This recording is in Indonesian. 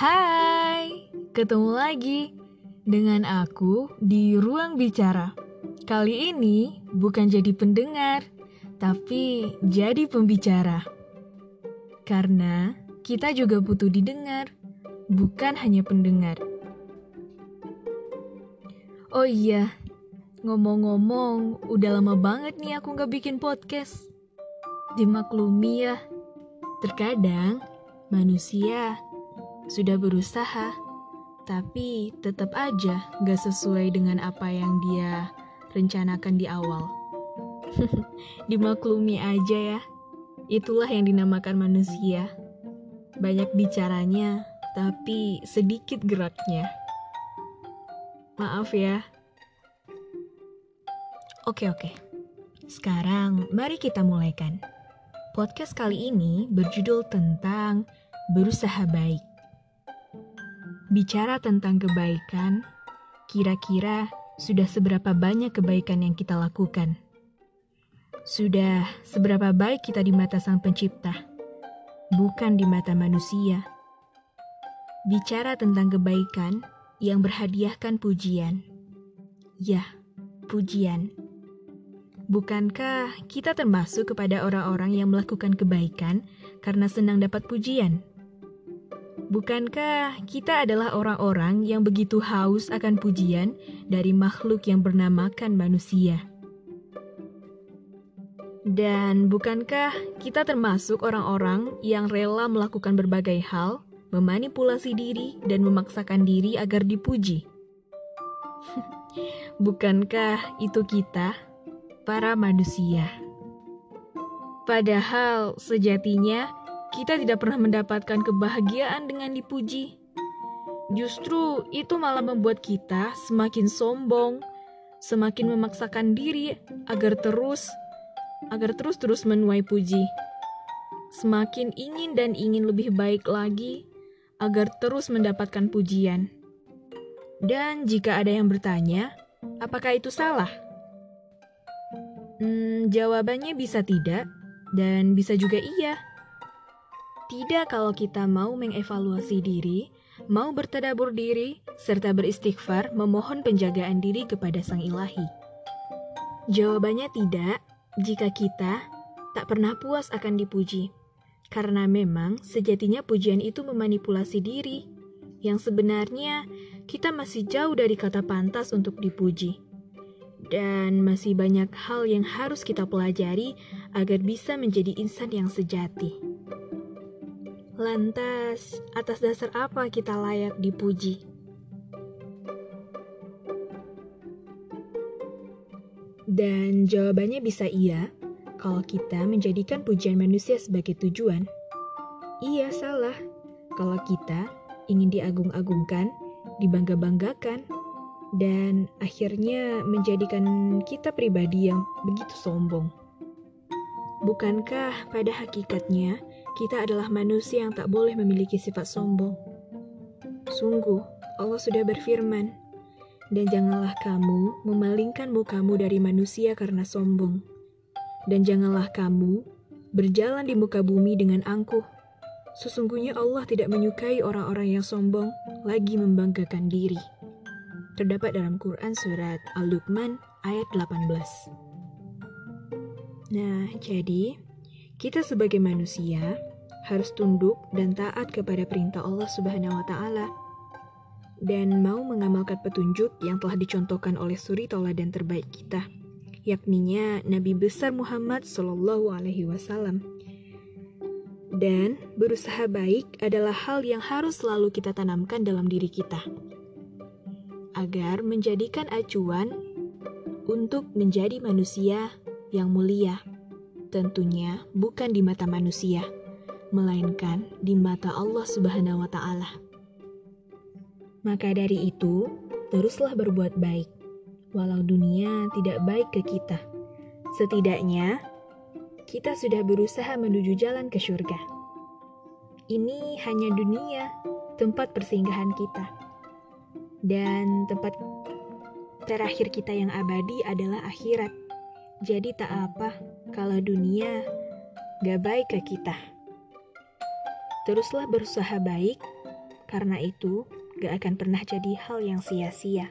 Hai, ketemu lagi dengan aku di ruang bicara. Kali ini bukan jadi pendengar, tapi jadi pembicara. Karena kita juga butuh didengar, bukan hanya pendengar. Oh iya, ngomong-ngomong, udah lama banget nih aku nggak bikin podcast. Dimaklumi ya, terkadang manusia sudah berusaha, tapi tetap aja gak sesuai dengan apa yang dia rencanakan di awal. Dimaklumi aja ya, itulah yang dinamakan manusia. Banyak bicaranya, tapi sedikit geraknya. Maaf ya. Oke oke, sekarang mari kita mulaikan. Podcast kali ini berjudul tentang berusaha baik. Bicara tentang kebaikan, kira-kira sudah seberapa banyak kebaikan yang kita lakukan? Sudah seberapa baik kita di mata Sang Pencipta, bukan di mata manusia. Bicara tentang kebaikan yang berhadiahkan pujian. Ya, pujian. Bukankah kita termasuk kepada orang-orang yang melakukan kebaikan karena senang dapat pujian? Bukankah kita adalah orang-orang yang begitu haus akan pujian dari makhluk yang bernamakan manusia? Dan bukankah kita termasuk orang-orang yang rela melakukan berbagai hal, memanipulasi diri, dan memaksakan diri agar dipuji? bukankah itu kita, para manusia? Padahal sejatinya kita tidak pernah mendapatkan kebahagiaan dengan dipuji. Justru itu malah membuat kita semakin sombong, semakin memaksakan diri agar terus agar terus-terus menuai puji. Semakin ingin dan ingin lebih baik lagi agar terus mendapatkan pujian. Dan jika ada yang bertanya, apakah itu salah? Hmm, jawabannya bisa tidak dan bisa juga iya. Tidak kalau kita mau mengevaluasi diri, mau bertadabur diri, serta beristighfar memohon penjagaan diri kepada Sang Ilahi. Jawabannya tidak jika kita tak pernah puas akan dipuji. Karena memang sejatinya pujian itu memanipulasi diri, yang sebenarnya kita masih jauh dari kata pantas untuk dipuji. Dan masih banyak hal yang harus kita pelajari agar bisa menjadi insan yang sejati. Lantas, atas dasar apa kita layak dipuji? Dan jawabannya bisa iya, kalau kita menjadikan pujian manusia sebagai tujuan. Iya, salah. Kalau kita ingin diagung-agungkan, dibangga-banggakan, dan akhirnya menjadikan kita pribadi yang begitu sombong. Bukankah pada hakikatnya kita adalah manusia yang tak boleh memiliki sifat sombong? Sungguh, Allah sudah berfirman, dan janganlah kamu memalingkan mukamu dari manusia karena sombong. Dan janganlah kamu berjalan di muka bumi dengan angkuh. Sesungguhnya Allah tidak menyukai orang-orang yang sombong lagi membanggakan diri. Terdapat dalam Quran Surat Al-Luqman ayat 18. Nah, jadi kita sebagai manusia harus tunduk dan taat kepada perintah Allah Subhanahu wa taala dan mau mengamalkan petunjuk yang telah dicontohkan oleh suri dan terbaik kita, yakninya Nabi besar Muhammad Shallallahu alaihi wasallam. Dan berusaha baik adalah hal yang harus selalu kita tanamkan dalam diri kita agar menjadikan acuan untuk menjadi manusia yang mulia. Tentunya bukan di mata manusia, melainkan di mata Allah Subhanahu wa taala. Maka dari itu, teruslah berbuat baik, walau dunia tidak baik ke kita. Setidaknya, kita sudah berusaha menuju jalan ke surga. Ini hanya dunia, tempat persinggahan kita. Dan tempat terakhir kita yang abadi adalah akhirat. Jadi tak apa kalau dunia gak baik ke kita. Teruslah berusaha baik, Karena itu, gak akan pernah jadi hal yang sia-sia.